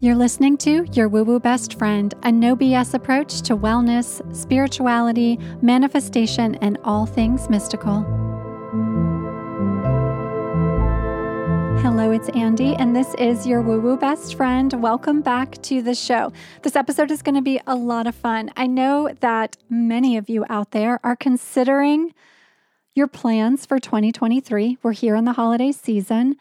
You're listening to Your Woo Woo Best Friend, a no BS approach to wellness, spirituality, manifestation, and all things mystical. Hello, it's Andy, and this is your woo woo best friend. Welcome back to the show. This episode is going to be a lot of fun. I know that many of you out there are considering your plans for 2023. We're here in the holiday season.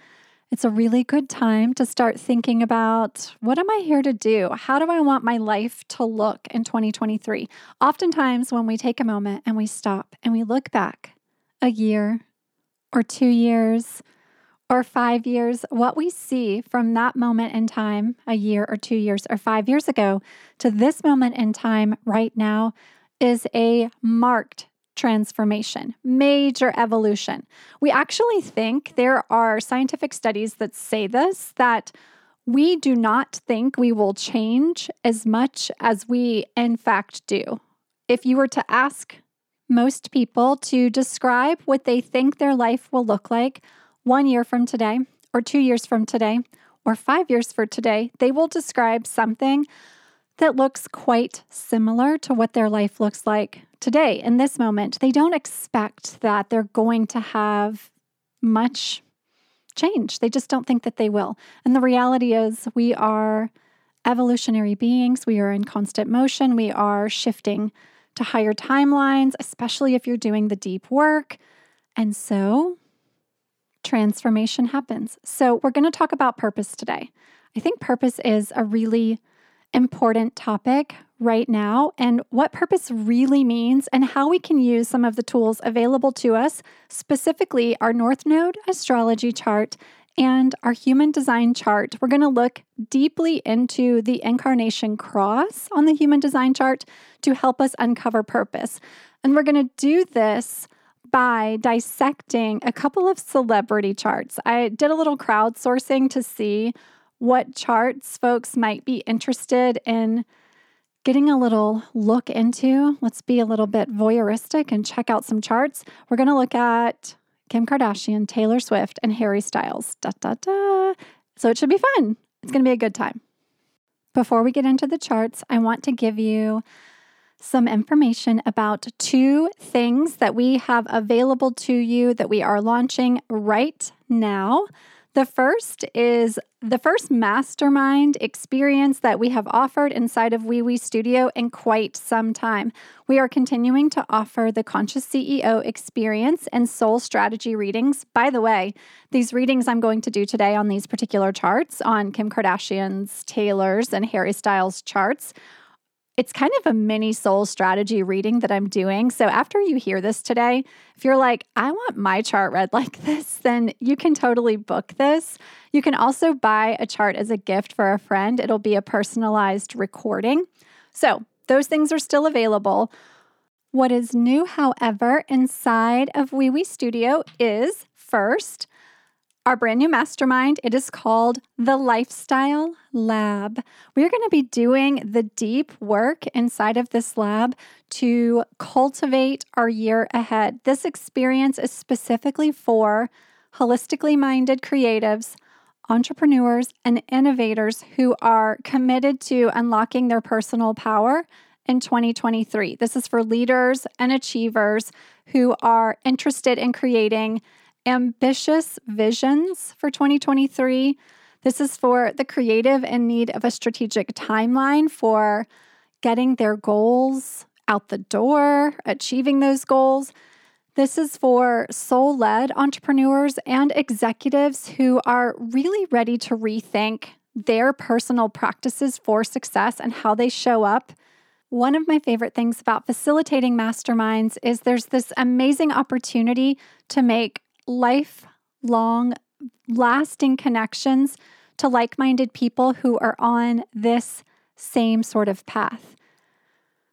It's a really good time to start thinking about what am I here to do? How do I want my life to look in 2023? Oftentimes, when we take a moment and we stop and we look back a year or two years or five years, what we see from that moment in time, a year or two years or five years ago, to this moment in time right now, is a marked transformation, major evolution. We actually think there are scientific studies that say this that we do not think we will change as much as we in fact do. If you were to ask most people to describe what they think their life will look like one year from today, or two years from today, or five years for today, they will describe something that looks quite similar to what their life looks like today in this moment. They don't expect that they're going to have much change. They just don't think that they will. And the reality is, we are evolutionary beings, we are in constant motion, we are shifting to higher timelines, especially if you're doing the deep work. And so, transformation happens. So, we're going to talk about purpose today. I think purpose is a really important topic right now and what purpose really means and how we can use some of the tools available to us, specifically our North Node astrology chart and our human design chart. We're going to look deeply into the incarnation cross on the human design chart to help us uncover purpose. And we're going to do this by dissecting a couple of celebrity charts. I did a little crowdsourcing to see what charts folks might be interested in getting a little look into. Let's be a little bit voyeuristic and check out some charts. We're going to look at Kim Kardashian, Taylor Swift, and Harry Styles. Da, da, da. So it should be fun. It's going to be a good time. Before we get into the charts, I want to give you some information about two things that we have available to you that we are launching right now. The first is the first mastermind experience that we have offered inside of Wee Studio in quite some time. We are continuing to offer the Conscious CEO experience and soul strategy readings. By the way, these readings I'm going to do today on these particular charts on Kim Kardashian's, Taylor's, and Harry Styles' charts it's kind of a mini soul strategy reading that I'm doing. So after you hear this today, if you're like, I want my chart read like this, then you can totally book this. You can also buy a chart as a gift for a friend, it'll be a personalized recording. So those things are still available. What is new, however, inside of Wee Studio is first, our brand new mastermind. It is called the Lifestyle Lab. We're going to be doing the deep work inside of this lab to cultivate our year ahead. This experience is specifically for holistically minded creatives, entrepreneurs, and innovators who are committed to unlocking their personal power in 2023. This is for leaders and achievers who are interested in creating ambitious visions for 2023. This is for the creative in need of a strategic timeline for getting their goals out the door, achieving those goals. This is for soul led entrepreneurs and executives who are really ready to rethink their personal practices for success and how they show up. One of my favorite things about facilitating masterminds is there's this amazing opportunity to make lifelong, lasting connections to like minded people who are on this same sort of path.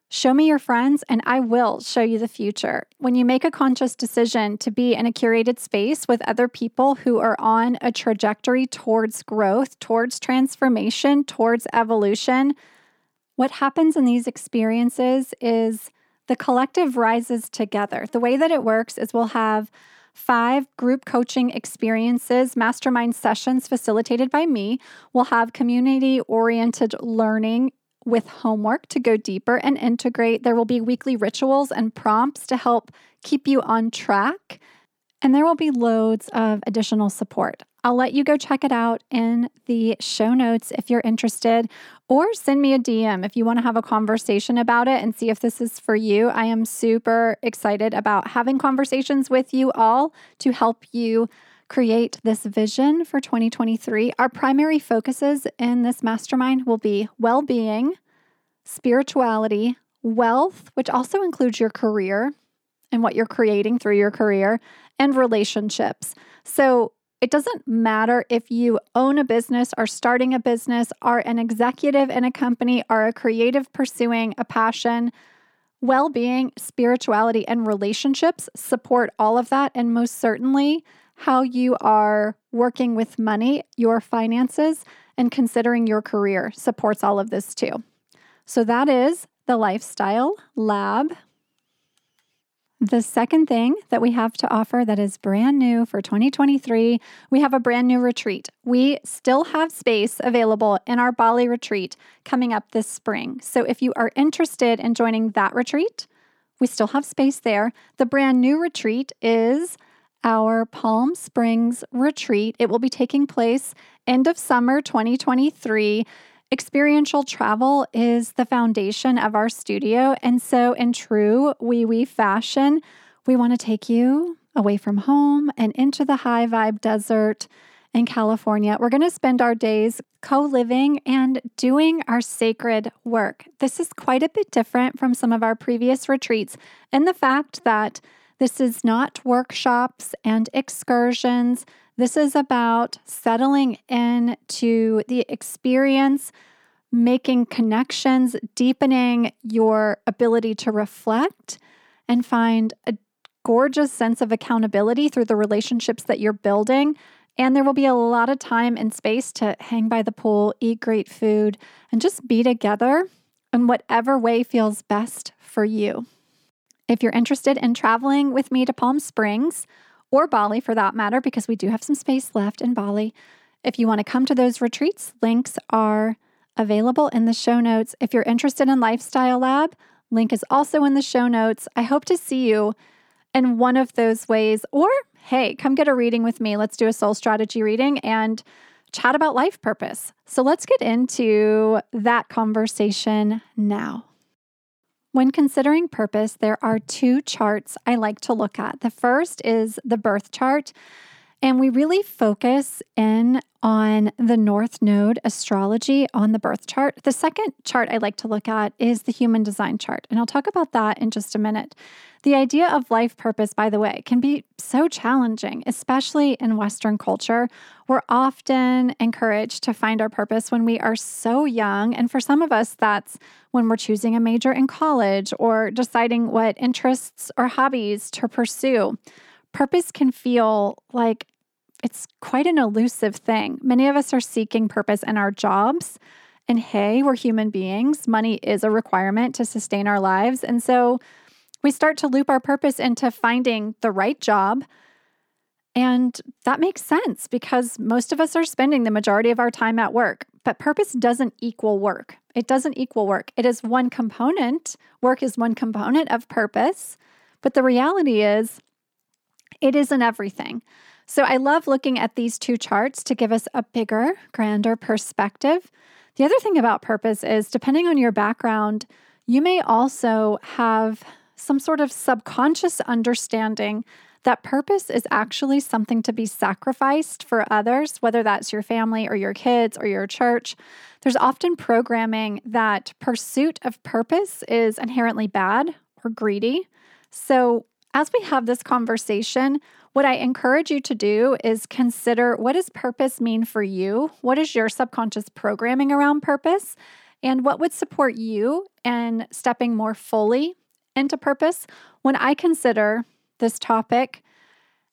Show me your friends, and I will show you the future. When you make a conscious decision to be in a curated space with other people who are on a trajectory towards growth, towards transformation, towards evolution, what happens in these experiences is the collective rises together. The way that it works is we'll have five group coaching experiences, mastermind sessions facilitated by me. We'll have community oriented learning with homework to go deeper and integrate. There will be weekly rituals and prompts to help keep you on track. And there will be loads of additional support. I'll let you go check it out in the show notes if you're interested, or send me a DM if you want to have a conversation about it and see if this is for you. I am super excited about having conversations with you all to help you create this vision for 2023. Our primary focuses in this mastermind will be well being, spirituality, wealth, which also includes your career and what you're creating through your career, and relationships. So, it doesn't matter if you own a business, are starting a business, are an executive in a company, are a creative pursuing a passion. Well being, spirituality, and relationships support all of that. And most certainly, how you are working with money, your finances, and considering your career supports all of this too. So, that is the Lifestyle Lab. The second thing that we have to offer that is brand new for 2023, we have a brand new retreat. We still have space available in our Bali retreat coming up this spring. So if you are interested in joining that retreat, we still have space there. The brand new retreat is our Palm Springs retreat. It will be taking place end of summer 2023. Experiential travel is the foundation of our studio. And so, in true wee wee fashion, we want to take you away from home and into the high vibe desert in California. We're going to spend our days co living and doing our sacred work. This is quite a bit different from some of our previous retreats in the fact that this is not workshops and excursions. This is about settling into the experience, making connections, deepening your ability to reflect and find a gorgeous sense of accountability through the relationships that you're building. And there will be a lot of time and space to hang by the pool, eat great food, and just be together in whatever way feels best for you. If you're interested in traveling with me to Palm Springs, or Bali for that matter, because we do have some space left in Bali. If you want to come to those retreats, links are available in the show notes. If you're interested in Lifestyle Lab, link is also in the show notes. I hope to see you in one of those ways. Or hey, come get a reading with me. Let's do a soul strategy reading and chat about life purpose. So let's get into that conversation now. When considering purpose, there are two charts I like to look at. The first is the birth chart, and we really focus in on the North Node astrology on the birth chart. The second chart I like to look at is the human design chart, and I'll talk about that in just a minute. The idea of life purpose, by the way, can be so challenging, especially in Western culture. We're often encouraged to find our purpose when we are so young. And for some of us, that's when we're choosing a major in college or deciding what interests or hobbies to pursue. Purpose can feel like it's quite an elusive thing. Many of us are seeking purpose in our jobs. And hey, we're human beings. Money is a requirement to sustain our lives. And so we start to loop our purpose into finding the right job. And that makes sense because most of us are spending the majority of our time at work. But purpose doesn't equal work. It doesn't equal work. It is one component. Work is one component of purpose. But the reality is, it isn't everything. So I love looking at these two charts to give us a bigger, grander perspective. The other thing about purpose is, depending on your background, you may also have some sort of subconscious understanding that purpose is actually something to be sacrificed for others, whether that's your family or your kids or your church. There's often programming that pursuit of purpose is inherently bad or greedy. So, as we have this conversation, what I encourage you to do is consider what does purpose mean for you? What is your subconscious programming around purpose? And what would support you in stepping more fully into purpose when I consider this topic,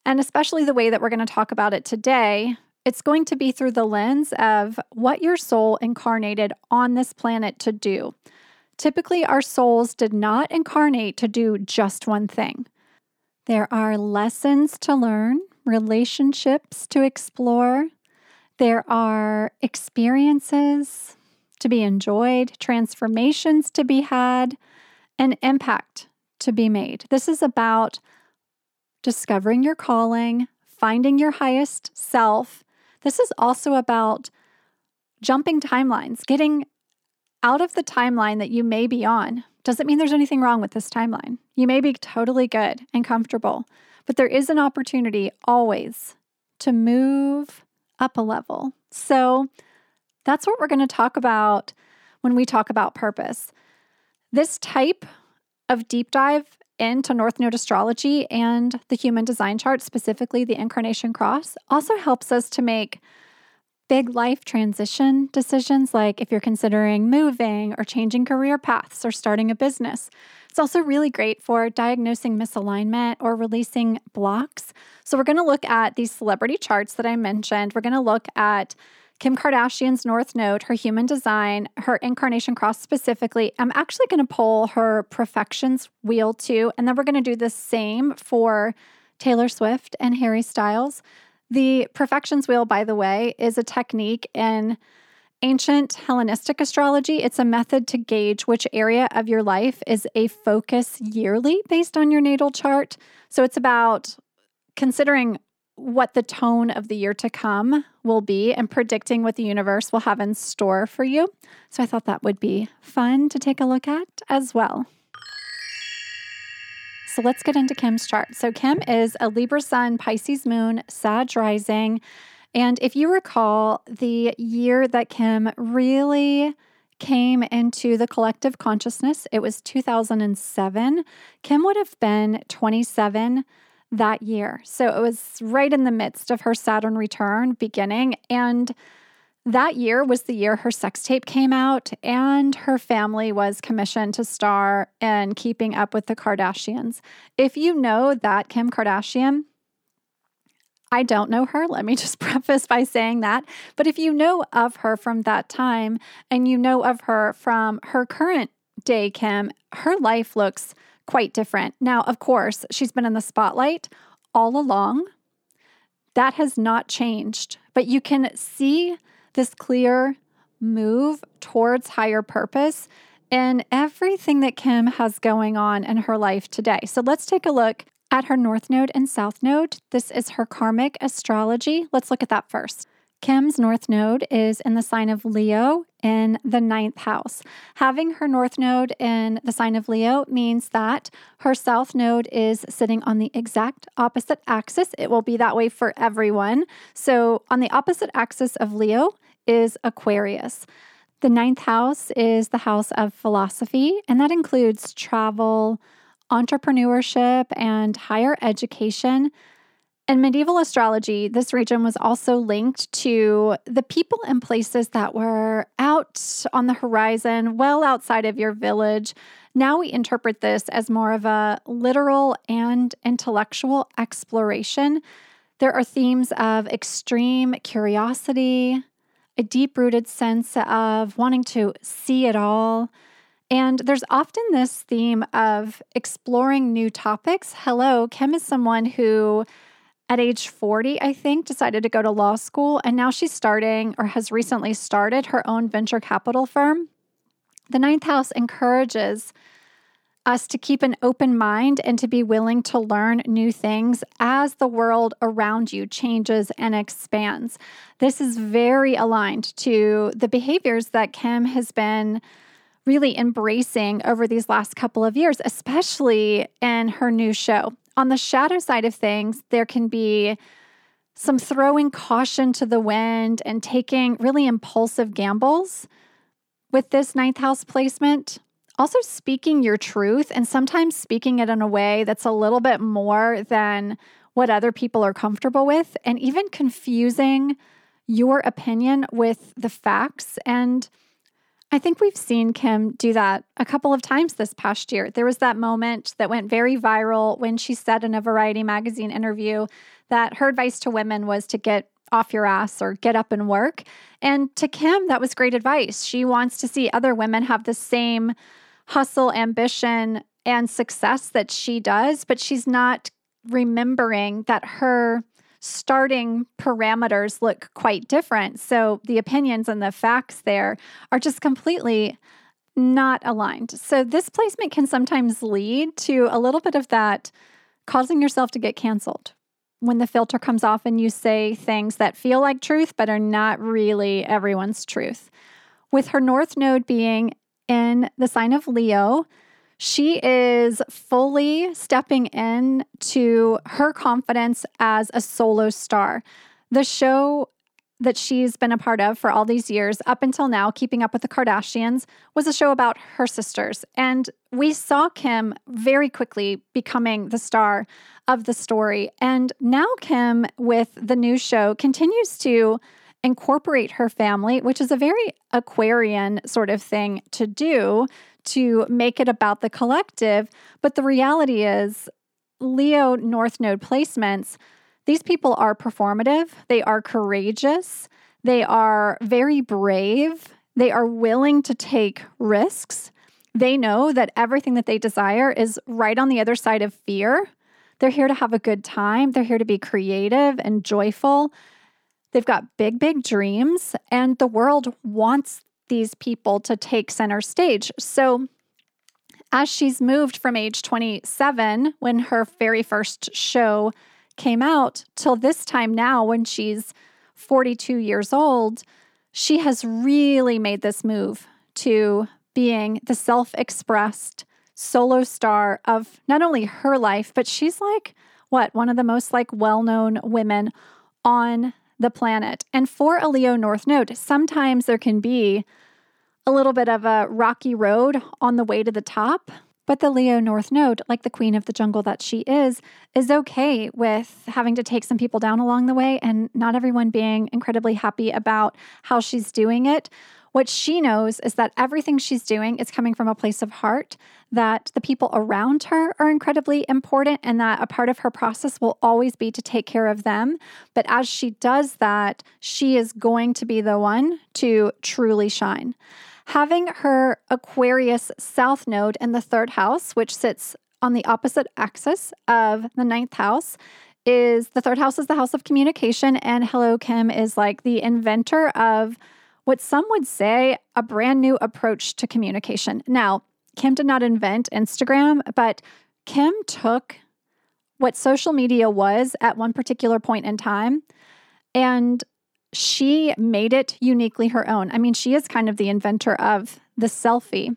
and especially the way that we're going to talk about it today, it's going to be through the lens of what your soul incarnated on this planet to do. Typically, our souls did not incarnate to do just one thing. There are lessons to learn, relationships to explore. There are experiences to be enjoyed, transformations to be had, and impact to be made. This is about discovering your calling, finding your highest self. This is also about jumping timelines, getting out of the timeline that you may be on. Doesn't mean there's anything wrong with this timeline. You may be totally good and comfortable, but there is an opportunity always to move up a level. So that's what we're going to talk about when we talk about purpose. This type of deep dive into North Node astrology and the human design chart, specifically the incarnation cross, also helps us to make big life transition decisions, like if you're considering moving or changing career paths or starting a business. It's also really great for diagnosing misalignment or releasing blocks. So, we're going to look at these celebrity charts that I mentioned. We're going to look at Kim Kardashian's North Node, her human design, her incarnation cross specifically. I'm actually going to pull her profections wheel too. And then we're going to do the same for Taylor Swift and Harry Styles. The profections wheel, by the way, is a technique in ancient Hellenistic astrology. It's a method to gauge which area of your life is a focus yearly based on your natal chart. So it's about considering what the tone of the year to come will be and predicting what the universe will have in store for you. So I thought that would be fun to take a look at as well. So let's get into Kim's chart. So Kim is a Libra sun, Pisces moon, Sag rising. And if you recall, the year that Kim really came into the collective consciousness, it was 2007. Kim would have been 27 that year. So it was right in the midst of her Saturn return beginning. And that year was the year her sex tape came out, and her family was commissioned to star in Keeping Up with the Kardashians. If you know that Kim Kardashian, I don't know her. Let me just preface by saying that. But if you know of her from that time and you know of her from her current day, Kim, her life looks quite different. Now, of course, she's been in the spotlight all along. That has not changed, but you can see this clear move towards higher purpose in everything that Kim has going on in her life today. So let's take a look at her North Node and South Node. This is her karmic astrology. Let's look at that first. Kim's North Node is in the sign of Leo in the ninth house. Having her North Node in the sign of Leo means that her South Node is sitting on the exact opposite axis. It will be that way for everyone. So, on the opposite axis of Leo is Aquarius. The ninth house is the house of philosophy, and that includes travel, entrepreneurship, and higher education. In medieval astrology, this region was also linked to the people and places that were out on the horizon, well outside of your village. Now we interpret this as more of a literal and intellectual exploration. There are themes of extreme curiosity, a deep rooted sense of wanting to see it all. And there's often this theme of exploring new topics. Hello, Kim is someone who at age 40, I think, decided to go to law school. And now she's starting or has recently started her own venture capital firm. The ninth house encourages us to keep an open mind and to be willing to learn new things as the world around you changes and expands. This is very aligned to the behaviors that Kim has been really embracing over these last couple of years, especially in her new show. On the shadow side of things, there can be some throwing caution to the wind and taking really impulsive gambles with this ninth house placement. Also, speaking your truth and sometimes speaking it in a way that's a little bit more than what other people are comfortable with, and even confusing your opinion with the facts. And I think we've seen Kim do that a couple of times this past year. There was that moment that went very viral when she said in a Variety magazine interview that her advice to women was to get off your ass or get up and work. And to Kim, that was great advice. She wants to see other women have the same hustle, ambition, and success that she does, but she's not remembering that her starting parameters look quite different. So the opinions and the facts there are just completely not aligned. So this placement can sometimes lead to a little bit of that causing yourself to get canceled when the filter comes off and you say things that feel like truth but are not really everyone's truth. With her north node being in the sign of Leo, she is fully stepping in to her confidence as a solo star. The show that she's been a part of for all these years, up until now, Keeping Up with the Kardashians, was a show about her sisters. And we saw Kim very quickly becoming the star of the story. And now, Kim, with the new show, continues to incorporate her family, which is a very Aquarian sort of thing to do to make it about the collective. But the reality is, Leo North Node placements, these people are performative, they are courageous, they are very brave, they are willing to take risks. They know that everything that they desire is right on the other side of fear. They're here to have a good time. They're here to be creative and joyful. They've got big, big dreams, and the world wants these people to take center stage. So, as she's moved from age 27, when her very first show came out, till this time now, when she's 42 years old, she has really made this move to being the self expressed solo star of not only her life, but she's like, what, one of the most like well known women on the planet. And for a Leo North Node, sometimes there can be a little bit of a rocky road on the way to the top. But the Leo North Node, like the queen of the jungle that she is, is okay with having to take some people down along the way and not everyone being incredibly happy about how she's doing it. What she knows is that everything she's doing is coming from a place of heart, that the people around her are incredibly important, and that a part of her process will always be to take care of them. But as she does that, she is going to be the one to truly shine. Having her Aquarius South Node in the third house, which sits on the opposite axis of the ninth house, is the third house is the house of communication, and Hello Kim is like the inventor of what some would say a brand new approach to communication. Now, Kim did not invent Instagram, but Kim took what social media was at one particular point in time and she made it uniquely her own. I mean, she is kind of the inventor of the selfie.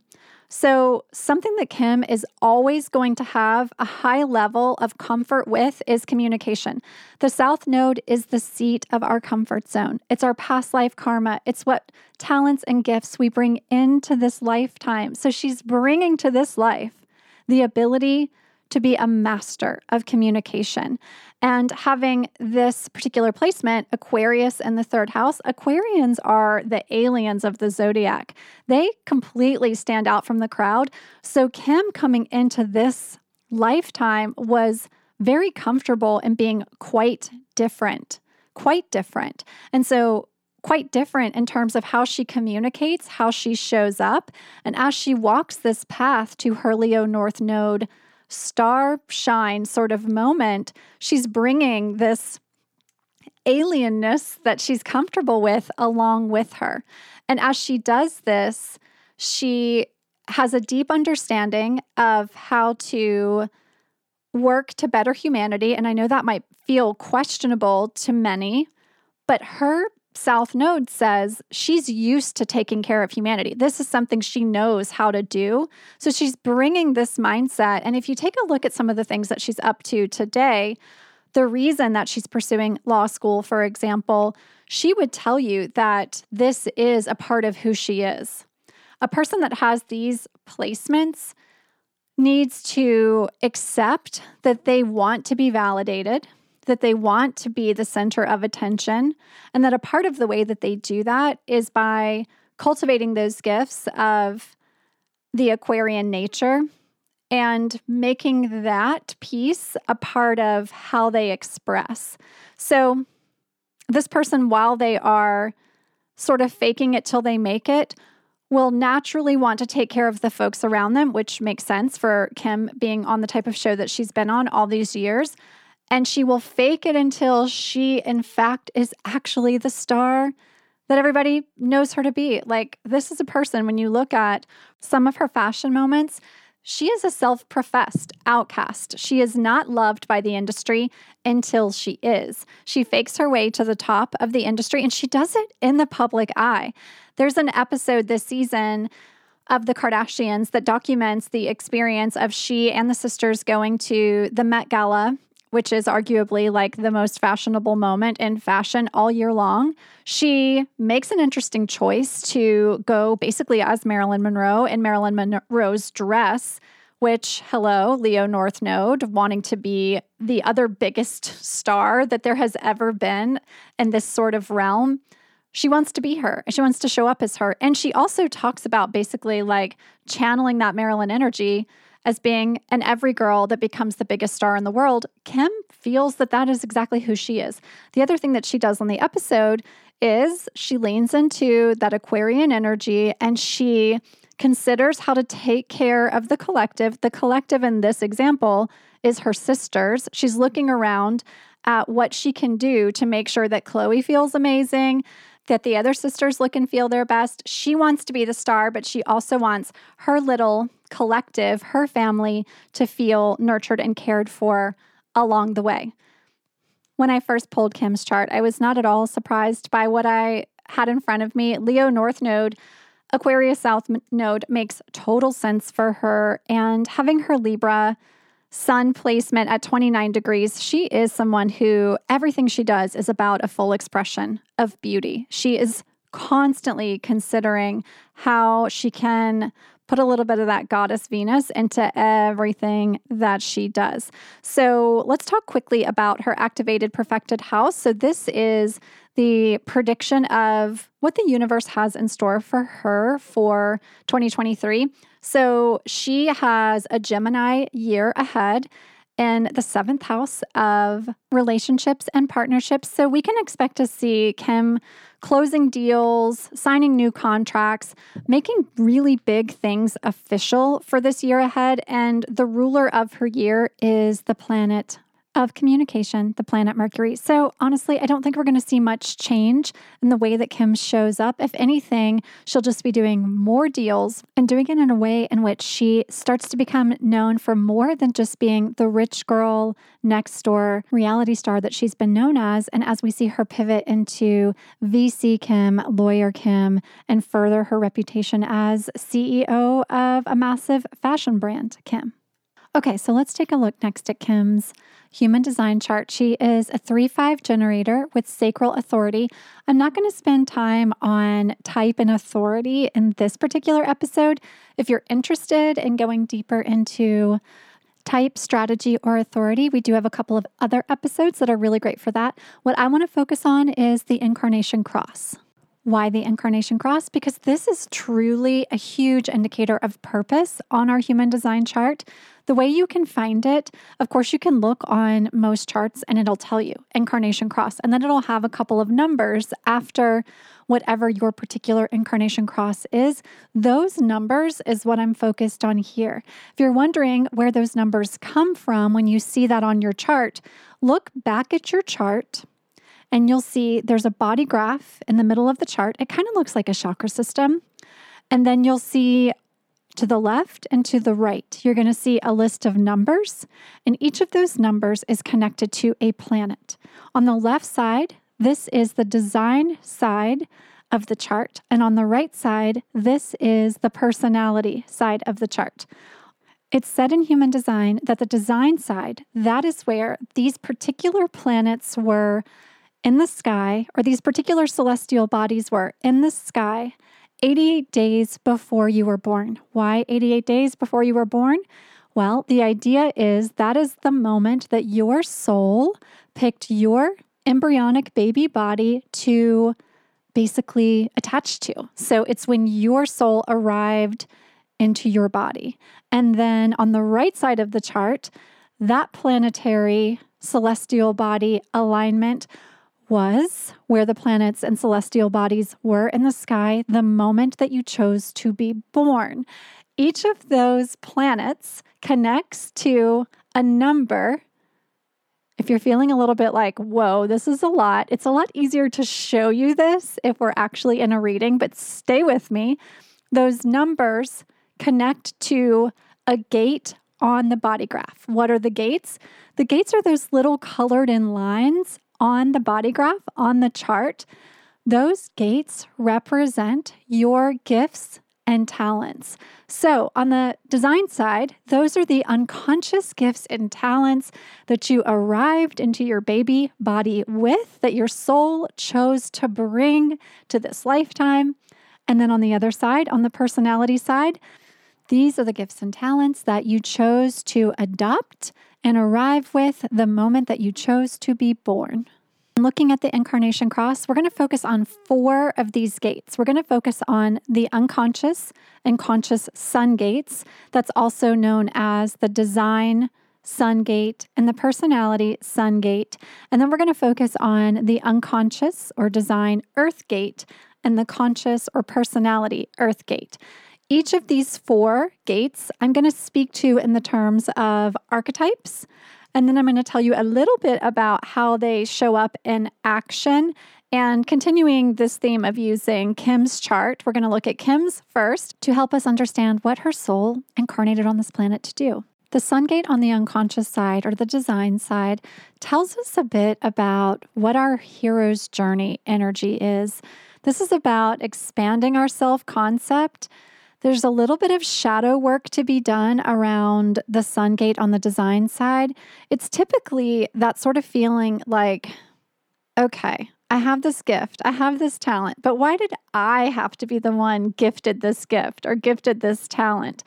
So, something that Kim is always going to have a high level of comfort with is communication. The South Node is the seat of our comfort zone. It's our past life karma. It's what talents and gifts we bring into this lifetime. So, she's bringing to this life the ability to be a master of communication. And having this particular placement, Aquarius in the third house, Aquarians are the aliens of the zodiac. They completely stand out from the crowd. So, Kim coming into this lifetime was very comfortable in being quite different, quite different. And so, quite different in terms of how she communicates, how she shows up. And as she walks this path to her Leo North Node star shine sort of moment, she's bringing this alienness that she's comfortable with along with her. And as she does this, she has a deep understanding of how to work to better humanity. And I know that might feel questionable to many, but her South Node says she's used to taking care of humanity. This is something she knows how to do. So she's bringing this mindset. And if you take a look at some of the things that she's up to today, the reason that she's pursuing law school, for example, she would tell you that this is a part of who she is. A person that has these placements needs to accept that they want to be validated that they want to be the center of attention, and that a part of the way that they do that is by cultivating those gifts of the Aquarian nature and making that piece a part of how they express. So, this person, while they are sort of faking it till they make it, will naturally want to take care of the folks around them, which makes sense for Kim being on the type of show that she's been on all these years. And she will fake it until she, in fact, is actually the star that everybody knows her to be. Like, this is a person, when you look at some of her fashion moments, she is a self professed outcast. She is not loved by the industry until she is. She fakes her way to the top of the industry and she does it in the public eye. There's an episode this season of the Kardashians that documents the experience of she and the sisters going to the Met Gala which is arguably like the most fashionable moment in fashion all year long, she makes an interesting choice to go basically as Marilyn Monroe in Marilyn Monroe's dress. Which, hello, Leo North Node, wanting to be the other biggest star that there has ever been in this sort of realm she wants to be her. She wants to show up as her. And she also talks about basically like channeling that Marilyn energy as being an every girl that becomes the biggest star in the world, Kim feels that that is exactly who she is. The other thing that she does on the episode is she leans into that Aquarian energy and she considers how to take care of the collective. The collective in this example is her sisters. She's looking around at what she can do to make sure that Khloé feels amazing, that the other sisters look and feel their best. She wants to be the star, but she also wants her little collective, her family, to feel nurtured and cared for along the way. When I first pulled Kim's chart, I was not at all surprised by what I had in front of me. Leo North Node, Aquarius South Node makes total sense for her. And having her Libra sun placement at 29 degrees, she is someone who everything she does is about a full expression of beauty. She is constantly considering how she can put a little bit of that goddess Venus into everything that she does. So let's talk quickly about her activated profected house. So this is the prediction of what the universe has in store for her for 2023. So she has a Gemini year ahead in the seventh house of relationships and partnerships. So we can expect to see Kim closing deals, signing new contracts, making really big things official for this year ahead. And the ruler of her year is the planet of communication, the planet Mercury. So, honestly, I don't think we're going to see much change in the way that Kim shows up. If anything, she'll just be doing more deals and doing it in a way in which she starts to become known for more than just being the rich girl next door reality star that she's been known as. And as we see her pivot into VC Kim, lawyer Kim, and further her reputation as CEO of a massive fashion brand, Kim. Okay, so let's take a look next at Kim's human design chart. She is a 3 5 generator with sacral authority. I'm not going to spend time on type and authority in this particular episode. If you're interested in going deeper into type, strategy, or authority, we do have a couple of other episodes that are really great for that. What I want to focus on is the incarnation cross. Why the incarnation cross? Because this is truly a huge indicator of purpose on our human design chart. The way you can find it, of course, you can look on most charts and it'll tell you incarnation cross, and then it'll have a couple of numbers after whatever your particular incarnation cross is. Those numbers is what I'm focused on here. If you're wondering where those numbers come from when you see that on your chart, look back at your chart and you'll see there's a body graph in the middle of the chart. It kind of looks like a chakra system. And then you'll see to the left and to the right, you're going to see a list of numbers, and each of those numbers is connected to a planet. On the left side, this is the design side of the chart, and on the right side, this is the personality side of the chart. It's said in human design that the design side, that is where these particular planets were in the sky, or these particular celestial bodies were in the sky 88 days before you were born. Why 88 days before you were born? Well, the idea is that is the moment that your soul picked your embryonic baby body to basically attach to. So it's when your soul arrived into your body. And then on the right side of the chart, that planetary celestial body alignment was where the planets and celestial bodies were in the sky the moment that you chose to be born. Each of those planets connects to a number. If you're feeling a little bit like, whoa, this is a lot, it's a lot easier to show you this if we're actually in a reading, but stay with me. Those numbers connect to a gate on the body graph. What are the gates? The gates are those little colored in lines on the body graph, on the chart. Those gates represent your gifts and talents. So, on the design side, those are the unconscious gifts and talents that you arrived into your baby body with, that your soul chose to bring to this lifetime. And then on the other side, on the personality side, these are the gifts and talents that you chose to adopt and arrive with the moment that you chose to be born. Looking at the incarnation cross, we're going to focus on four of these gates. We're going to focus on the unconscious and conscious sun gates. That's also known as the design sun gate and the personality sun gate. And then we're going to focus on the unconscious or design earth gate and the conscious or personality earth gate. Each of these four gates I'm going to speak to in the terms of archetypes and then I'm going to tell you a little bit about how they show up in action. And continuing this theme of using Kim's chart, we're going to look at Kim's first to help us understand what her soul incarnated on this planet to do. The sun gate on the unconscious side or the design side tells us a bit about what our hero's journey energy is. This is about expanding our self concept there's a little bit of shadow work to be done around the sun gate on the design side. It's typically that sort of feeling like, okay, I have this gift, I have this talent, but why did I have to be the one gifted this gift or gifted this talent?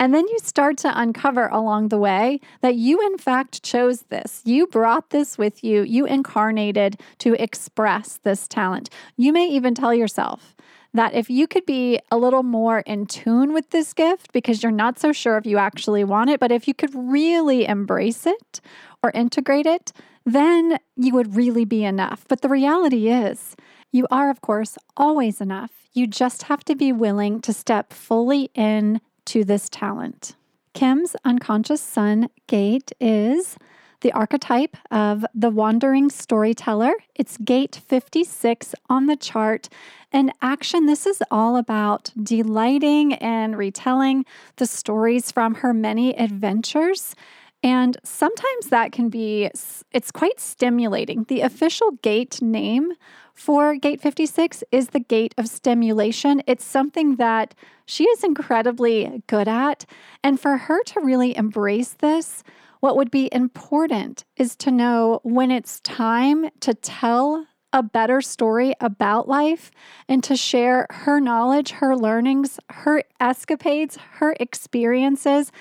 And then you start to uncover along the way that you, in fact, chose this. You brought this with you. You incarnated to express this talent. You may even tell yourself, that if you could be a little more in tune with this gift because you're not so sure if you actually want it, but if you could really embrace it or integrate it, then you would really be enough. But the reality is, you are, of course, always enough. You just have to be willing to step fully in to this talent. Kim's unconscious sun gate is the archetype of the wandering storyteller. It's gate 56 on the chart. And action, this is all about delighting and retelling the stories from her many adventures. And sometimes that can be, it's quite stimulating. The official gate name for Gate 56 is the gate of stimulation. It's something that she is incredibly good at. And for her to really embrace this, what would be important is to know when it's time to tell a better story about life and to share her knowledge, her learnings, her escapades, her experiences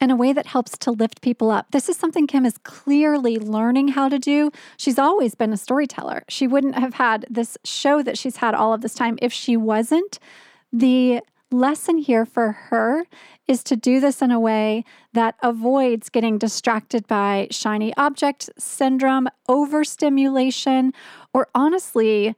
in a way that helps to lift people up. This is something Kim is clearly learning how to do. She's always been a storyteller. She wouldn't have had this show that she's had all of this time if she wasn't. The lesson here for her is to do this in a way that avoids getting distracted by shiny object syndrome, overstimulation, or honestly,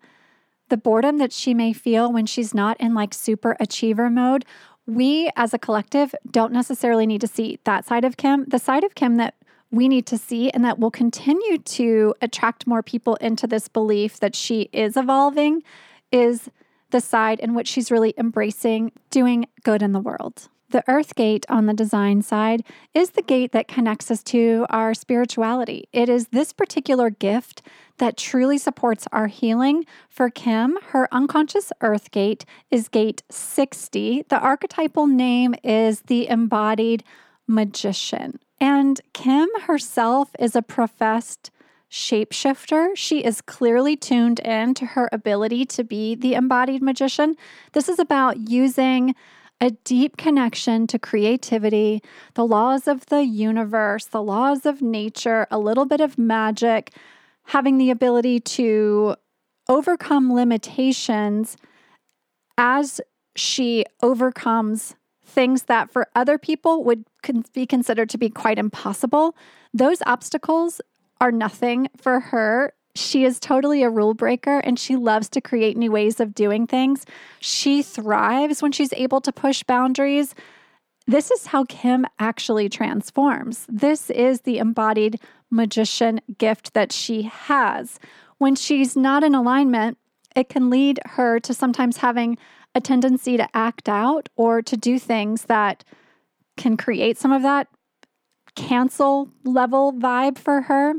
the boredom that she may feel when she's not in like super achiever mode. We as a collective don't necessarily need to see that side of Kim. The side of Kim that we need to see and that will continue to attract more people into this belief that she is evolving is the side in which she's really embracing doing good in the world. The earth gate on the design side is the gate that connects us to our spirituality. It is this particular gift that truly supports our healing. For Kim, her unconscious earth gate is gate 60. The archetypal name is the embodied magician. And Kim herself is a professed shapeshifter. She is clearly tuned in to her ability to be the embodied magician. This is about using a deep connection to creativity, the laws of the universe, the laws of nature, a little bit of magic, having the ability to overcome limitations as she overcomes things that for other people would be considered to be quite impossible. Those obstacles are nothing for her She is totally a rule breaker and she loves to create new ways of doing things. She thrives when she's able to push boundaries. This is how Kim actually transforms. This is the embodied magician gift that she has. When she's not in alignment, it can lead her to sometimes having a tendency to act out or to do things that can create some of that cancel level vibe for her.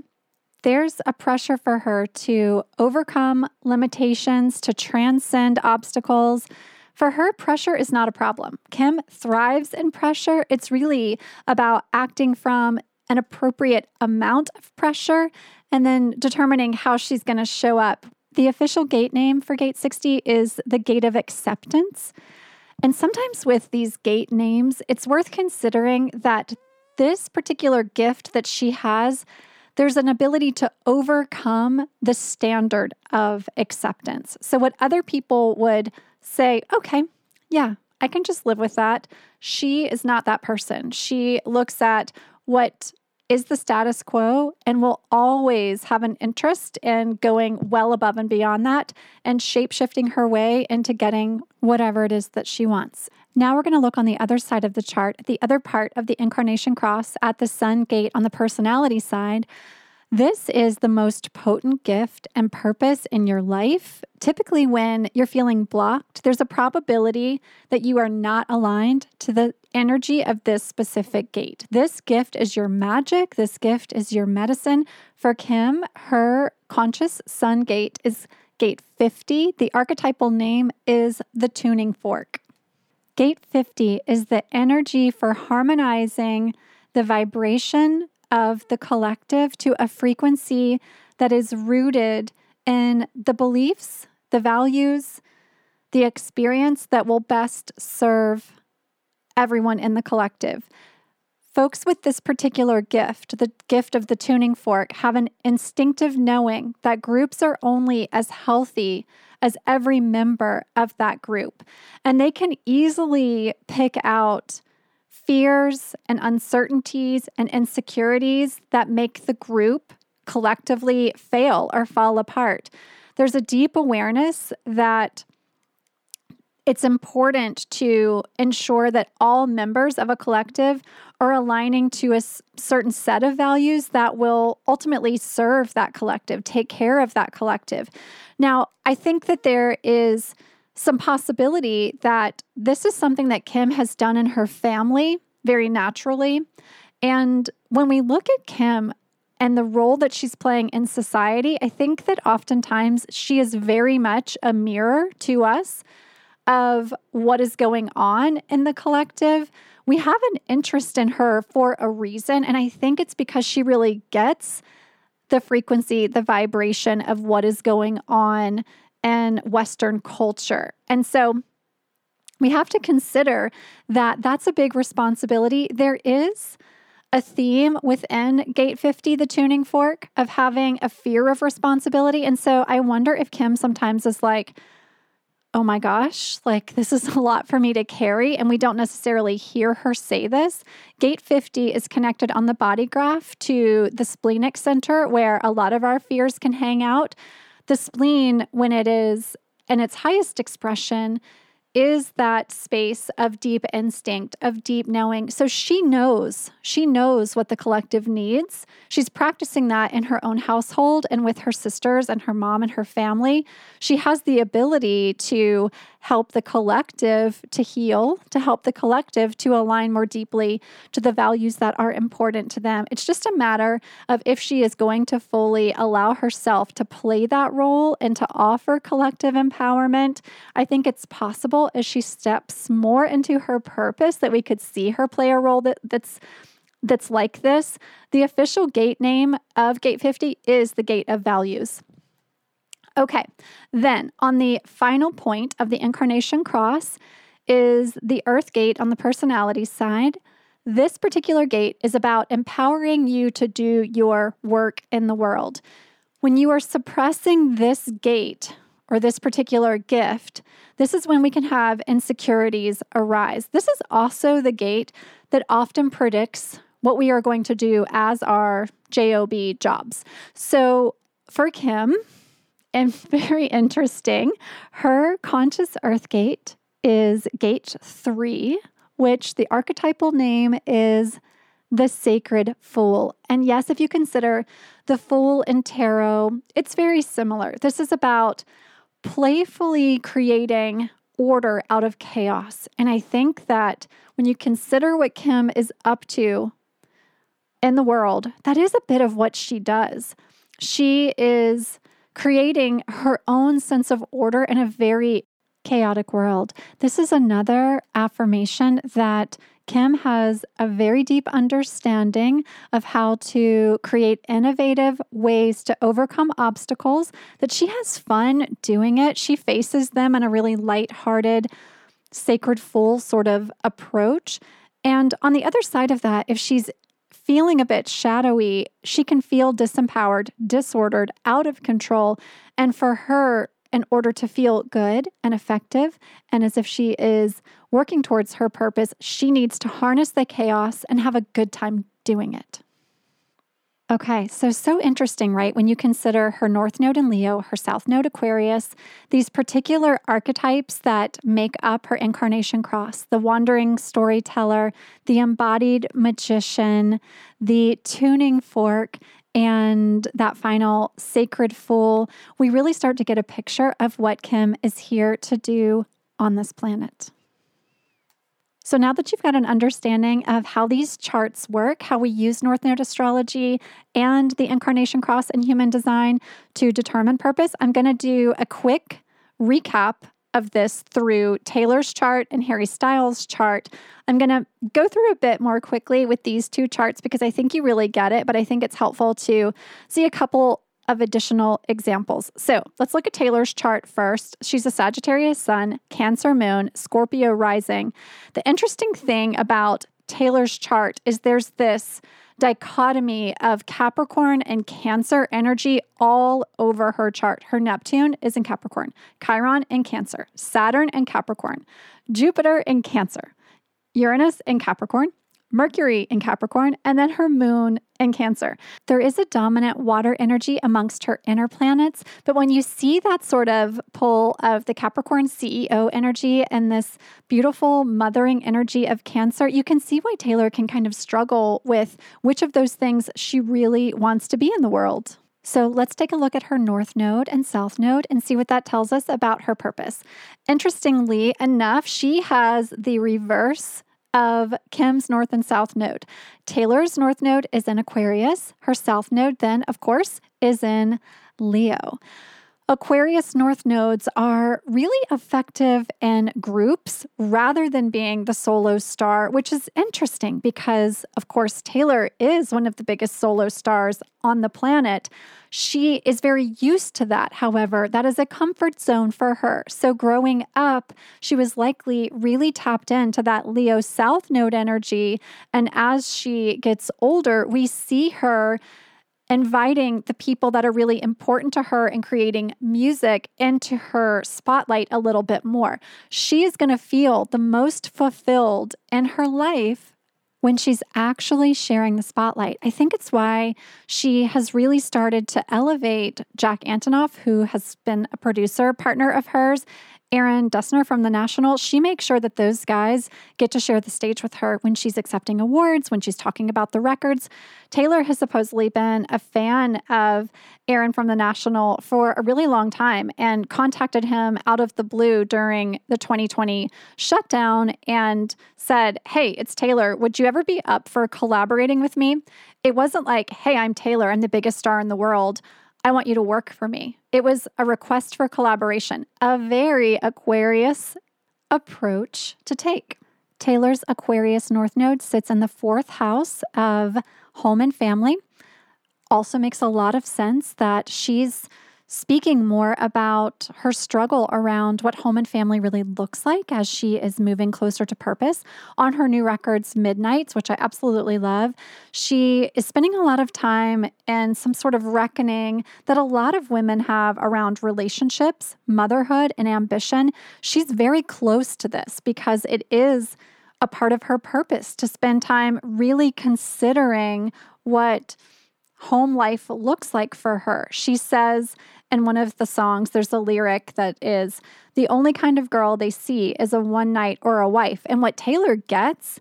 There's a pressure for her to overcome limitations, to transcend obstacles. For her, pressure is not a problem. Kim thrives in pressure. It's really about acting from an appropriate amount of pressure and then determining how she's going to show up. The official gate name for Gate 60 is the Gate of Acceptance. And sometimes with these gate names, it's worth considering that this particular gift that she has, there's an ability to overcome the standard of acceptance. So, what other people would say, okay, yeah, I can just live with that. She is not that person. She looks at what is the status quo and will always have an interest in going well above and beyond that and shape shifting her way into getting whatever it is that she wants. Now we're going to look on the other side of the chart, the other part of the incarnation cross at the sun gate on the personality side. This is the most potent gift and purpose in your life. Typically, when you're feeling blocked, there's a probability that you are not aligned to the energy of this specific gate. This gift is your magic, this gift is your medicine. For Kim, her conscious sun gate is gate 50. The archetypal name is the tuning fork. Gate 50 is the energy for harmonizing the vibration of the collective to a frequency that is rooted in the beliefs, the values, the experience that will best serve everyone in the collective. Folks with this particular gift, the gift of the tuning fork, have an instinctive knowing that groups are only as healthy as every member of that group. And they can easily pick out fears and uncertainties and insecurities that make the group collectively fail or fall apart. There's a deep awareness that it's important to ensure that all members of a collective are aligning to a certain set of values that will ultimately serve that collective, take care of that collective. Now, I think that there is some possibility that this is something that Kim has done in her family very naturally. And when we look at Kim and the role that she's playing in society, I think that oftentimes she is very much a mirror to us of what is going on in the collective. We have an interest in her for a reason. And I think it's because she really gets the frequency, the vibration of what is going on in Western culture. And so we have to consider that that's a big responsibility. There is a theme within Gate 50, the tuning fork, of having a fear of responsibility. And so I wonder if Kim sometimes is like, oh my gosh, like this is a lot for me to carry. And we don't necessarily hear her say this. Gate 50 is connected on the body graph to the splenic center where a lot of our fears can hang out. The spleen, when it is in its highest expression, is that space of deep instinct, of deep knowing. So she knows, she knows what the collective needs. She's practicing that in her own household and with her sisters and her mom and her family. She has the ability to help the collective to heal, to help the collective to align more deeply to the values that are important to them. It's just a matter of if she is going to fully allow herself to play that role and to offer collective empowerment. I think it's possible as she steps more into her purpose that we could see her play a role that, that's that's like this. The official gate name of Gate 50 is the Gate of Values. Okay, then on the final point of the incarnation cross is the earth gate on the personality side. This particular gate is about empowering you to do your work in the world. When you are suppressing this gate or this particular gift, this is when we can have insecurities arise. This is also the gate that often predicts what we are going to do as our JOB jobs. So, for Kim, and very interesting, her conscious earth gate is gate three, which the archetypal name is the sacred fool. And yes, if you consider the fool in tarot, it's very similar. This is about playfully creating order out of chaos. And I think that when you consider what Kim is up to in the world, that is a bit of what she does. She is creating her own sense of order in a very chaotic world. This is another affirmation that Kim has a very deep understanding of how to create innovative ways to overcome obstacles, that she has fun doing it. She faces them in a really light-hearted, sacred fool sort of approach. And on the other side of that, if she's feeling a bit shadowy, she can feel disempowered, disordered, out of control. And for her, in order to feel good and effective, and as if she is working towards her purpose, she needs to harness the chaos and have a good time doing it. Okay, so so interesting, right? When you consider her North Node in Leo, her South Node Aquarius, these particular archetypes that make up her incarnation cross the wandering storyteller, the embodied magician, the tuning fork, and that final sacred fool, we really start to get a picture of what Kim is here to do on this planet. So, now that you've got an understanding of how these charts work, how we use North Node astrology and the incarnation cross in human design to determine purpose, I'm going to do a quick recap of this through Taylor's chart and Harry Styles' chart. I'm going to go through a bit more quickly with these two charts because I think you really get it, but I think it's helpful to see a couple of additional examples. So let's look at Taylor's chart first. She's a Sagittarius sun, Cancer moon, Scorpio rising. The interesting thing about Taylor's chart is there's this dichotomy of Capricorn and Cancer energy all over her chart. Her Neptune is in Capricorn, Chiron in Cancer, Saturn in Capricorn, Jupiter in Cancer, Uranus in Capricorn, Mercury in Capricorn, and then her moon in Cancer. There is a dominant water energy amongst her inner planets, but when you see that sort of pull of the Capricorn CEO energy and this beautiful mothering energy of Cancer, you can see why Taylor can kind of struggle with which of those things she really wants to be in the world. So let's take a look at her North Node and South Node and see what that tells us about her purpose. Interestingly enough, she has the reverse of Kim's North and South Node. Taylor's North Node is in Aquarius. Her South Node, then, of course, is in Leo. Aquarius North nodes are really effective in groups rather than being the solo star, which is interesting because, of course, Taylor is one of the biggest solo stars on the planet. She is very used to that. However, that is a comfort zone for her. So, growing up, she was likely really tapped into that Leo South node energy. And as she gets older, we see her inviting the people that are really important to her and creating music into her spotlight a little bit more. She is going to feel the most fulfilled in her life when she's actually sharing the spotlight. I think it's why she has really started to elevate Jack Antonoff, who has been a producer partner of hers, Aaron Dessner from the National, she makes sure that those guys get to share the stage with her when she's accepting awards, when she's talking about the records. Taylor has supposedly been a fan of Aaron from the National for a really long time and contacted him out of the blue during the 2020 shutdown and said, Hey, it's Taylor. Would you ever be up for collaborating with me? It wasn't like, Hey, I'm Taylor. I'm the biggest star in the world. I want you to work for me. It was a request for collaboration, a very Aquarius approach to take. Taylor's Aquarius North Node sits in the fourth house of home and family. Also makes a lot of sense that she's speaking more about her struggle around what home and family really looks like as she is moving closer to purpose. On her new records, Midnights, which I absolutely love, she is spending a lot of time in some sort of reckoning that a lot of women have around relationships, motherhood, and ambition. She's very close to this because it is a part of her purpose to spend time really considering what home life looks like for her. She says in one of the songs, there's a lyric that is, the only kind of girl they see is a one night or a wife. And what Taylor gets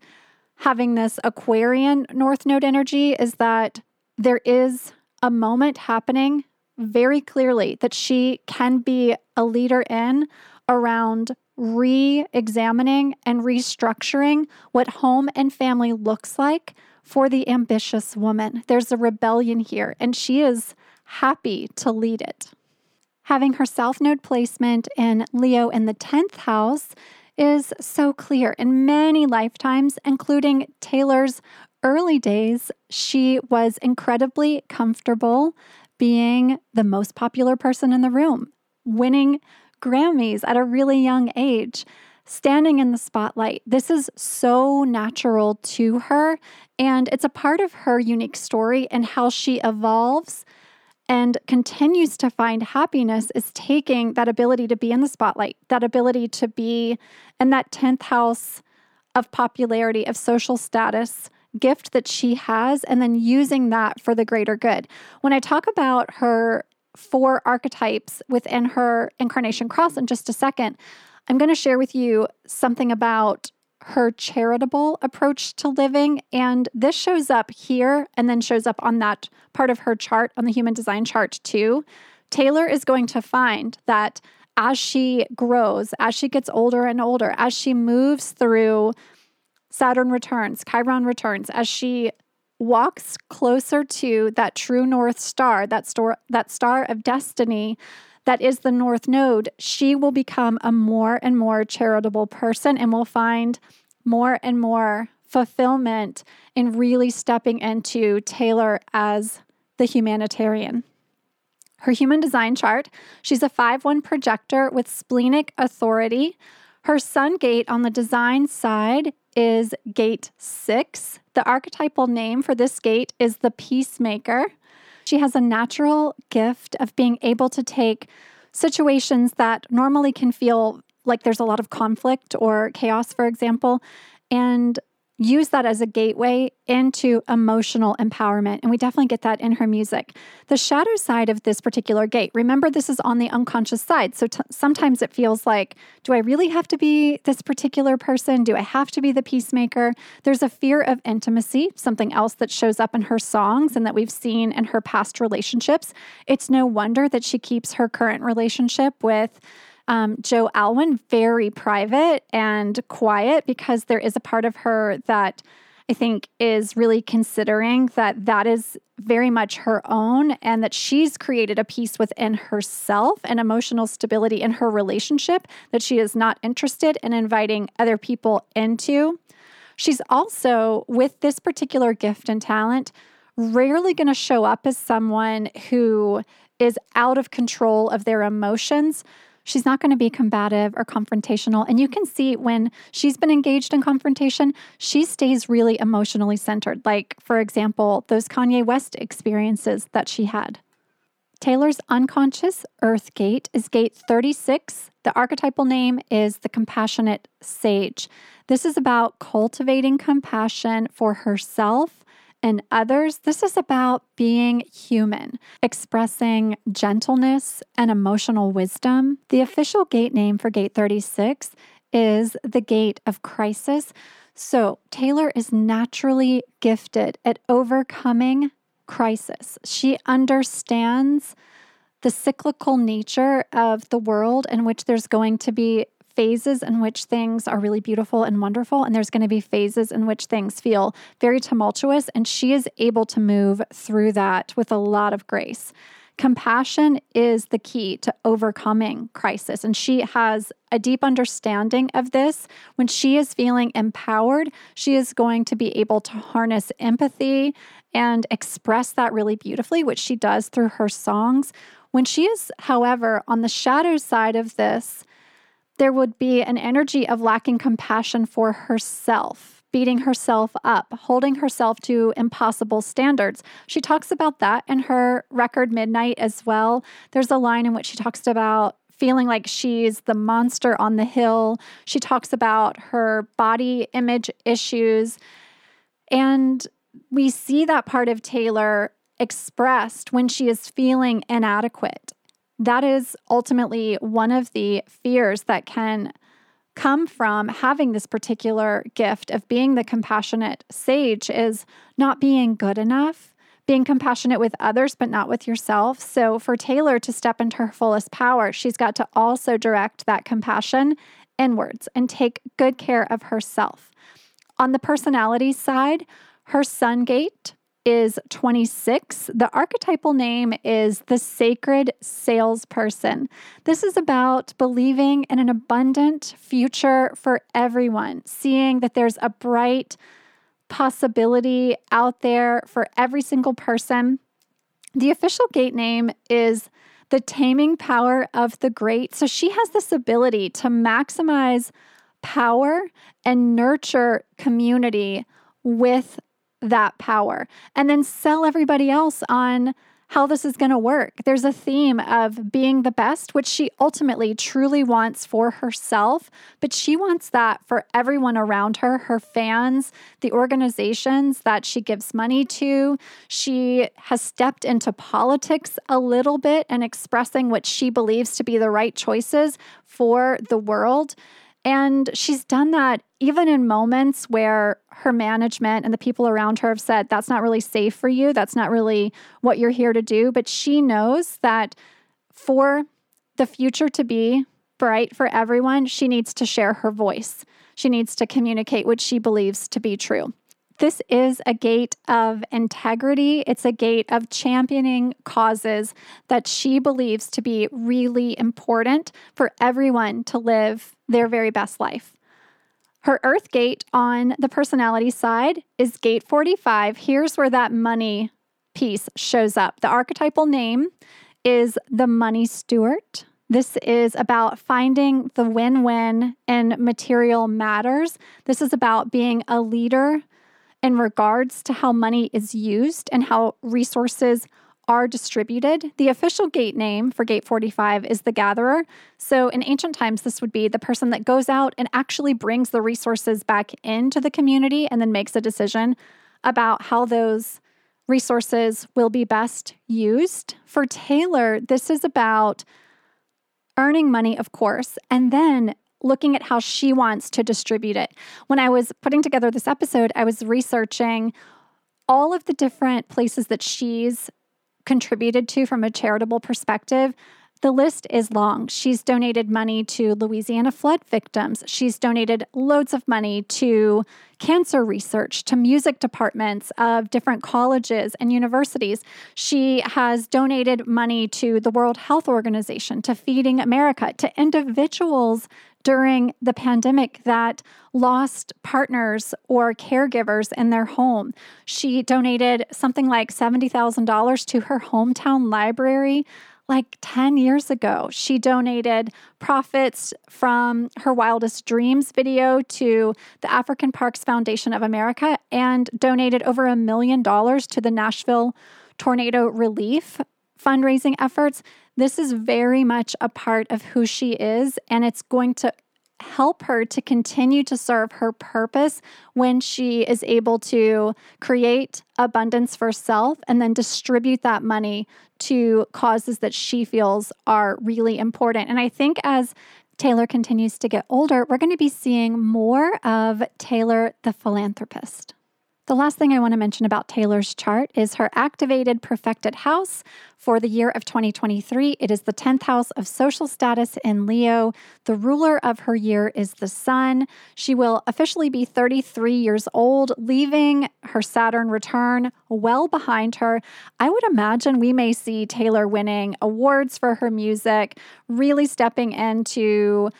having this Aquarian North Node energy is that there is a moment happening very clearly that she can be a leader in around re examining and restructuring what home and family looks like for the ambitious woman. There's a rebellion here, and she is happy to lead it. Having her South Node placement in Leo in the 10th house is so clear. In many lifetimes, including Taylor's early days, she was incredibly comfortable being the most popular person in the room, winning Grammys at a really young age, standing in the spotlight. This is so natural to her, and it's a part of her unique story and how she evolves and continues to find happiness is taking that ability to be in the spotlight, that ability to be in that 10th house of popularity, of social status gift that she has and then using that for the greater good. When I talk about her four archetypes within her incarnation cross in just a second, I'm going to share with you something about her charitable approach to living. And this shows up here and then shows up on that part of her chart, on the human design chart, too. Taylor is going to find that as she grows, as she gets older and older, as she moves through Saturn returns, Chiron returns, as she walks closer to that true North Star, that, star, that star of destiny that is the North Node, she will become a more and more charitable person and will find more and more fulfillment in really stepping into Taylor as the humanitarian. Her human design chart, she's a 5 1 projector with splenic authority. Her sun gate on the design side is gate six. The archetypal name for this gate is the peacemaker. She has a natural gift of being able to take situations that normally can feel like there's a lot of conflict or chaos, for example, and use that as a gateway into emotional empowerment. And we definitely get that in her music. The shadow side of this particular gate, remember, this is on the unconscious side. So t- sometimes it feels like, do I really have to be this particular person? Do I have to be the peacemaker? There's a fear of intimacy, something else that shows up in her songs and that we've seen in her past relationships. It's no wonder that she keeps her current relationship with um, Joe Alwyn very private and quiet because there is a part of her that I think is really considering that that is very much her own and that she's created a peace within herself and emotional stability in her relationship that she is not interested in inviting other people into. She's also, with this particular gift and talent, rarely going to show up as someone who is out of control of their emotions. She's not going to be combative or confrontational. And you can see when she's been engaged in confrontation, she stays really emotionally centered. Like, for example, those Kanye West experiences that she had. Taylor's unconscious earth gate is gate 36. The archetypal name is the compassionate sage. This is about cultivating compassion for herself and others, this is about being human, expressing gentleness and emotional wisdom. The official gate name for Gate 36 is the Gate of Crisis. So, Taylor is naturally gifted at overcoming crisis. She understands the cyclical nature of the world in which there's going to be phases in which things are really beautiful and wonderful, and there's going to be phases in which things feel very tumultuous. And she is able to move through that with a lot of grace. Compassion is the key to overcoming crisis. And she has a deep understanding of this. When she is feeling empowered, she is going to be able to harness empathy and express that really beautifully, which she does through her songs. When she is, however, on the shadow side of this, there would be an energy of lacking compassion for herself, beating herself up, holding herself to impossible standards. She talks about that in her record Midnight as well. There's a line in which she talks about feeling like she's the monster on the hill. She talks about her body image issues. And we see that part of Taylor expressed when she is feeling inadequate. That is ultimately one of the fears that can come from having this particular gift of being the compassionate sage is not being good enough, being compassionate with others, but not with yourself. So, for Taylor to step into her fullest power, she's got to also direct that compassion inwards and take good care of herself. On the personality side, her sun gate is 26. The archetypal name is the sacred salesperson. This is about believing in an abundant future for everyone, seeing that there's a bright possibility out there for every single person. The official gate name is the taming power of the great. So she has this ability to maximize power and nurture community with that power and then sell everybody else on how this is going to work. There's a theme of being the best, which she ultimately truly wants for herself, but she wants that for everyone around her, her fans, the organizations that she gives money to. She has stepped into politics a little bit and expressing what she believes to be the right choices for the world. And she's done that even in moments where her management and the people around her have said, that's not really safe for you. That's not really what you're here to do. But she knows that for the future to be bright for everyone, she needs to share her voice. She needs to communicate what she believes to be true. This is a gate of integrity. It's a gate of championing causes that she believes to be really important for everyone to live their very best life. Her earth gate on the personality side is gate 45. Here's where that money piece shows up. The archetypal name is the money steward. This is about finding the win win in material matters. This is about being a leader in regards to how money is used and how resources are distributed. The official gate name for Gate 45 is the gatherer. So, in ancient times, this would be the person that goes out and actually brings the resources back into the community and then makes a decision about how those resources will be best used. For Taylor, this is about earning money, of course, and then looking at how she wants to distribute it. When I was putting together this episode, I was researching all of the different places that she's contributed to from a charitable perspective. The list is long. She's donated money to Louisiana flood victims. She's donated loads of money to cancer research, to music departments of different colleges and universities. She has donated money to the World Health Organization, to Feeding America, to individuals during the pandemic that lost partners or caregivers in their home. She donated something like $70,000 to her hometown library like 10 years ago. She donated profits from her Wildest Dreams video to the African Parks Foundation of America and donated over a million dollars to the Nashville Tornado Relief fundraising efforts. This is very much a part of who she is, and it's going to help her to continue to serve her purpose when she is able to create abundance for self and then distribute that money to causes that she feels are really important. And I think as Taylor continues to get older, we're going to be seeing more of Taylor the philanthropist. The last thing I want to mention about Taylor's chart is her activated profected house for the year of 2023. It is the 10th house of social status in Leo. The ruler of her year is the sun. She will officially be 33 years old, leaving her Saturn return well behind her. I would imagine we may see Taylor winning awards for her music, really stepping into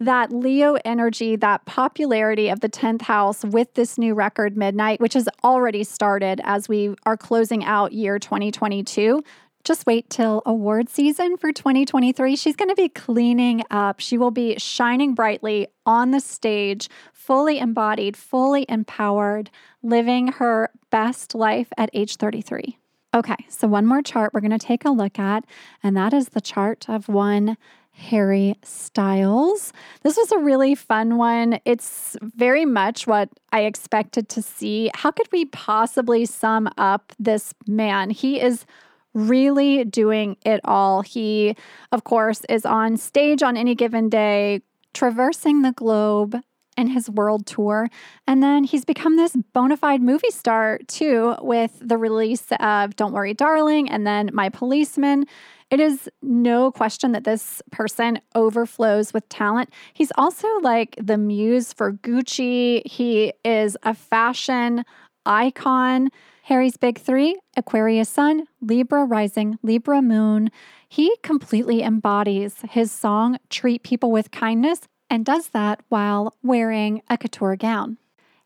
that Leo energy, that popularity of the 10th house with this new record, Midnight, which has already started as we are closing out year 2022. Just wait till award season for 2023. She's going to be cleaning up. She will be shining brightly on the stage, fully embodied, fully empowered, living her best life at age 33. Okay, so one more chart we're going to take a look at, and that is the chart of one Harry Styles. This was a really fun one. It's very much what I expected to see. How could we possibly sum up this man? He is really doing it all. He, of course, is on stage on any given day, traversing the globe and his world tour. And then he's become this bona fide movie star too, with the release of Don't Worry, Darling, and then My Policeman. It is no question that this person overflows with talent. He's also like the muse for Gucci. He is a fashion icon. Harry's big three Aquarius Sun, Libra Rising, Libra Moon. He completely embodies his song Treat People with Kindness and does that while wearing a couture gown.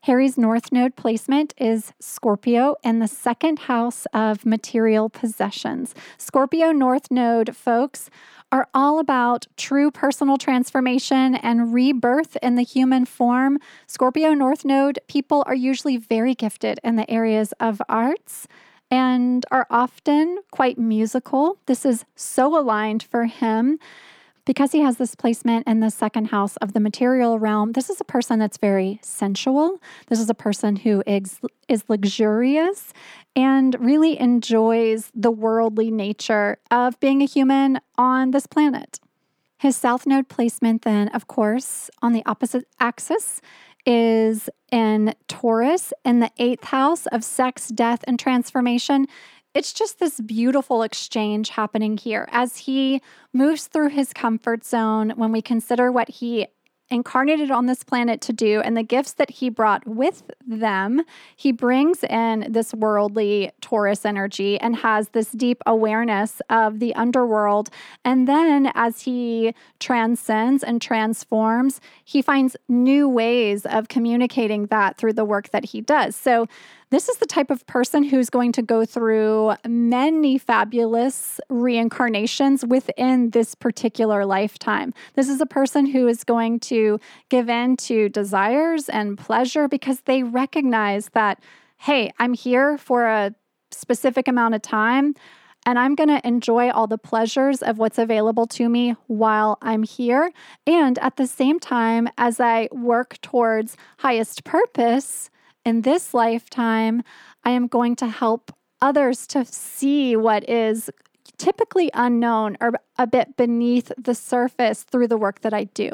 Harry's North Node placement is Scorpio and the second house of material possessions. Scorpio North Node folks are all about true personal transformation and rebirth in the human form. Scorpio North Node people are usually very gifted in the areas of arts and are often quite musical. This is so aligned for him because he has this placement in the second house of the material realm, this is a person that's very sensual. This is a person who is, is luxurious and really enjoys the worldly nature of being a human on this planet. His south node placement, then, of course, on the opposite axis is in Taurus in the eighth house of sex, death, and transformation it's just this beautiful exchange happening here as he moves through his comfort zone when we consider what he incarnated on this planet to do and the gifts that he brought with them, he brings in this worldly Taurus energy and has this deep awareness of the underworld. And then as he transcends and transforms, he finds new ways of communicating that through the work that he does. So this is the type of person who's going to go through many fabulous reincarnations within this particular lifetime. This is a person who is going to give in to desires and pleasure because they recognize that, hey, I'm here for a specific amount of time and I'm going to enjoy all the pleasures of what's available to me while I'm here. And at the same time, as I work towards highest purpose, in this lifetime, I am going to help others to see what is typically unknown or a bit beneath the surface through the work that I do.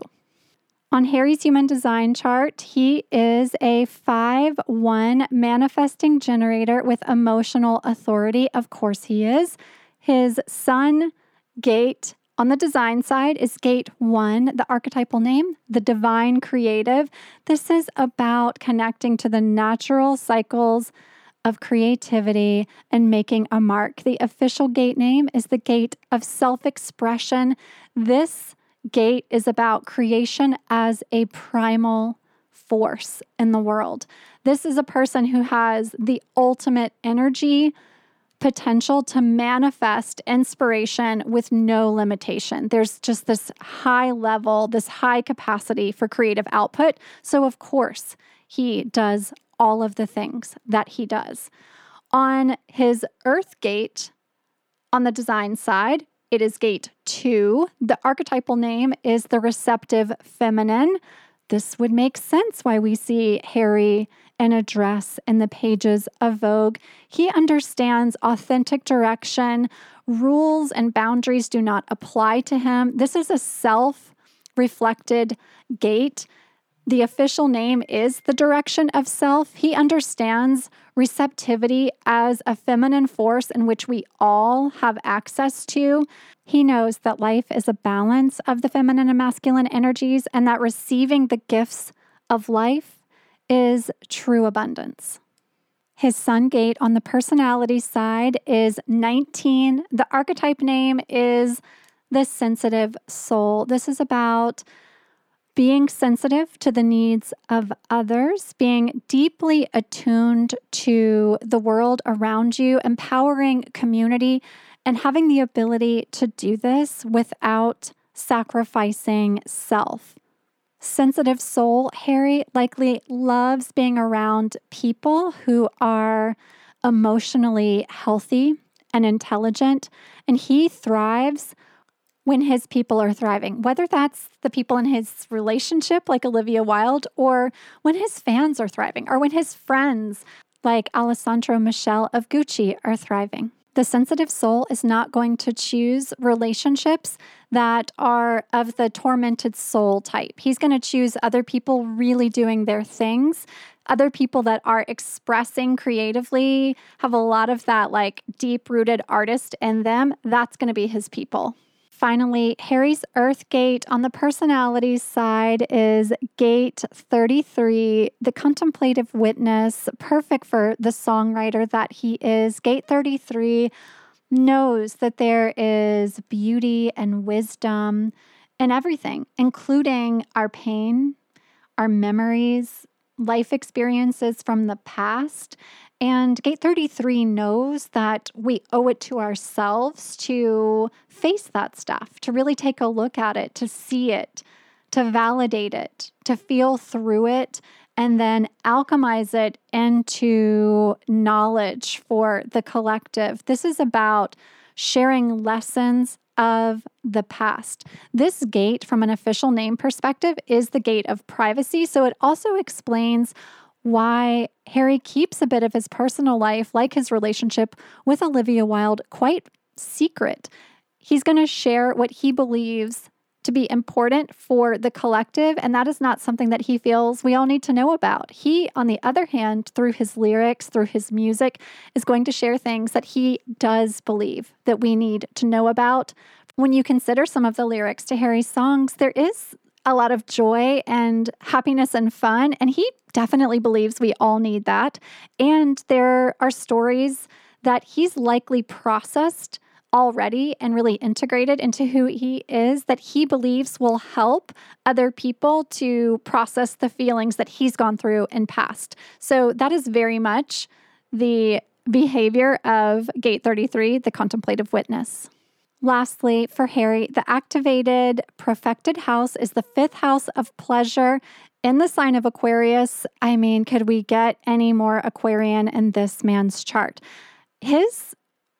On Harry's human design chart, he is a 5 1 manifesting generator with emotional authority. Of course, he is. His sun gate on the design side is gate one, the archetypal name, the divine creative. This is about connecting to the natural cycles of creativity and making a mark. The official gate name is the gate of self expression. This gate is about creation as a primal force in the world. This is a person who has the ultimate energy potential to manifest inspiration with no limitation. There's just this high level, this high capacity for creative output. So, of course, he does all of the things that he does. On his Earth gate, on the design side, it is gate two. The archetypal name is the receptive feminine. This would make sense why we see Harry in a dress in the pages of Vogue. He understands authentic direction. Rules and boundaries do not apply to him. This is a self reflected gate. The official name is the direction of self. He understands receptivity as a feminine force in which we all have access to. He knows that life is a balance of the feminine and masculine energies and that receiving the gifts of life is true abundance. His sun gate on the personality side is 19. The archetype name is the sensitive soul. This is about being sensitive to the needs of others, being deeply attuned to the world around you, empowering community, and having the ability to do this without sacrificing self. Sensitive soul, Harry likely loves being around people who are emotionally healthy and intelligent, and he thrives when his people are thriving, whether that's the people in his relationship, like Olivia Wilde, or when his fans are thriving, or when his friends, like Alessandro Michele of Gucci, are thriving. The sensitive soul is not going to choose relationships that are of the tormented soul type. He's going to choose other people really doing their things, other people that are expressing creatively, have a lot of that like deep rooted artist in them. That's going to be his people. Finally, Harry's Earth Gate on the personality side is Gate 33, the contemplative witness, perfect for the songwriter that he is. Gate 33 knows that there is beauty and wisdom in everything, including our pain, our memories, life experiences from the past, and Gate 33 knows that we owe it to ourselves to face that stuff, to really take a look at it, to see it, to validate it, to feel through it, and then alchemize it into knowledge for the collective. This is about sharing lessons of the past. This gate, from an official name perspective, is the gate of privacy. So it also explains why Harry keeps a bit of his personal life, like his relationship with Olivia Wilde, quite secret. He's going to share what he believes to be important for the collective, and that is not something that he feels we all need to know about. He, on the other hand, through his lyrics, through his music, is going to share things that he does believe that we need to know about. When you consider some of the lyrics to Harry's songs, there is a lot of joy and happiness and fun. And he definitely believes we all need that. And there are stories that he's likely processed already and really integrated into who he is that he believes will help other people to process the feelings that he's gone through and past. So that is very much the behavior of Gate 33, the contemplative witness. Lastly, for Harry, the activated profected house is the fifth house of pleasure in the sign of Aquarius. I mean, could we get any more Aquarian in this man's chart? His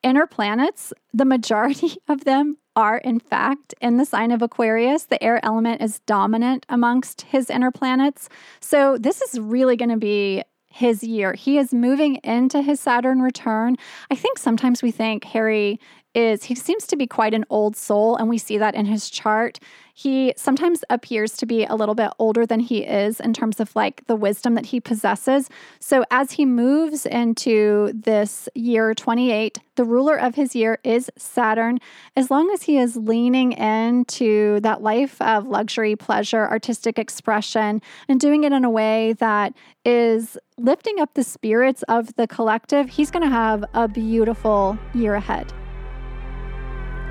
inner planets, the majority of them are in fact in the sign of Aquarius. The air element is dominant amongst his inner planets. So, this is really going to be his year. He is moving into his Saturn return. I think sometimes we think Harry is he seems to be quite an old soul, and we see that in his chart. He sometimes appears to be a little bit older than he is in terms of like the wisdom that he possesses. So, as he moves into this year 28, the ruler of his year is Saturn. As long as he is leaning into that life of luxury, pleasure, artistic expression, and doing it in a way that is lifting up the spirits of the collective, he's going to have a beautiful year ahead.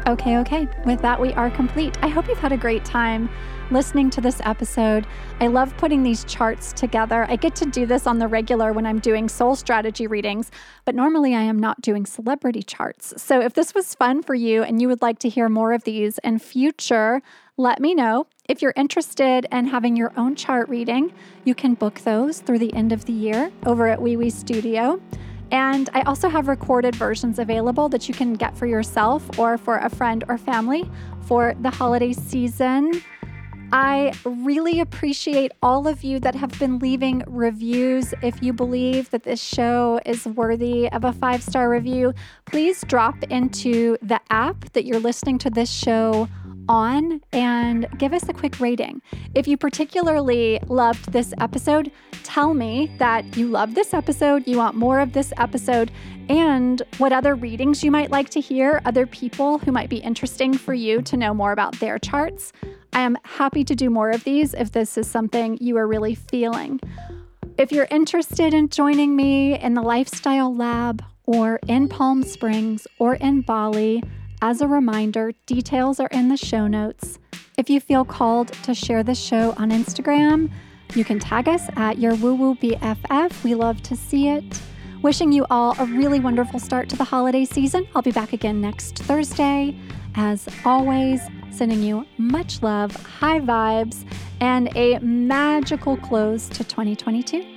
Okay, okay. With that, we are complete. I hope you've had a great time listening to this episode. I love putting these charts together. I get to do this on the regular when I'm doing soul strategy readings, but normally I am not doing celebrity charts. So if this was fun for you and you would like to hear more of these in future, let me know. If you're interested in having your own chart reading, you can book those through the end of the year over at Wee Wee Studio. And I also have recorded versions available that you can get for yourself or for a friend or family for the holiday season. I really appreciate all of you that have been leaving reviews. If you believe that this show is worthy of a five star review, please drop into the app that you're listening to this show on and give us a quick rating. If you particularly loved this episode, tell me that you love this episode, you want more of this episode, and what other readings you might like to hear, other people who might be interesting for you to know more about their charts. I am happy to do more of these if this is something you are really feeling. If you're interested in joining me in the Lifestyle Lab or in Palm Springs or in Bali, as a reminder, details are in the show notes. If you feel called to share the show on Instagram, you can tag us at your woo woo BFF. We love to see it. Wishing you all a really wonderful start to the holiday season. I'll be back again next Thursday. As always, sending you much love, high vibes, and a magical close to 2022.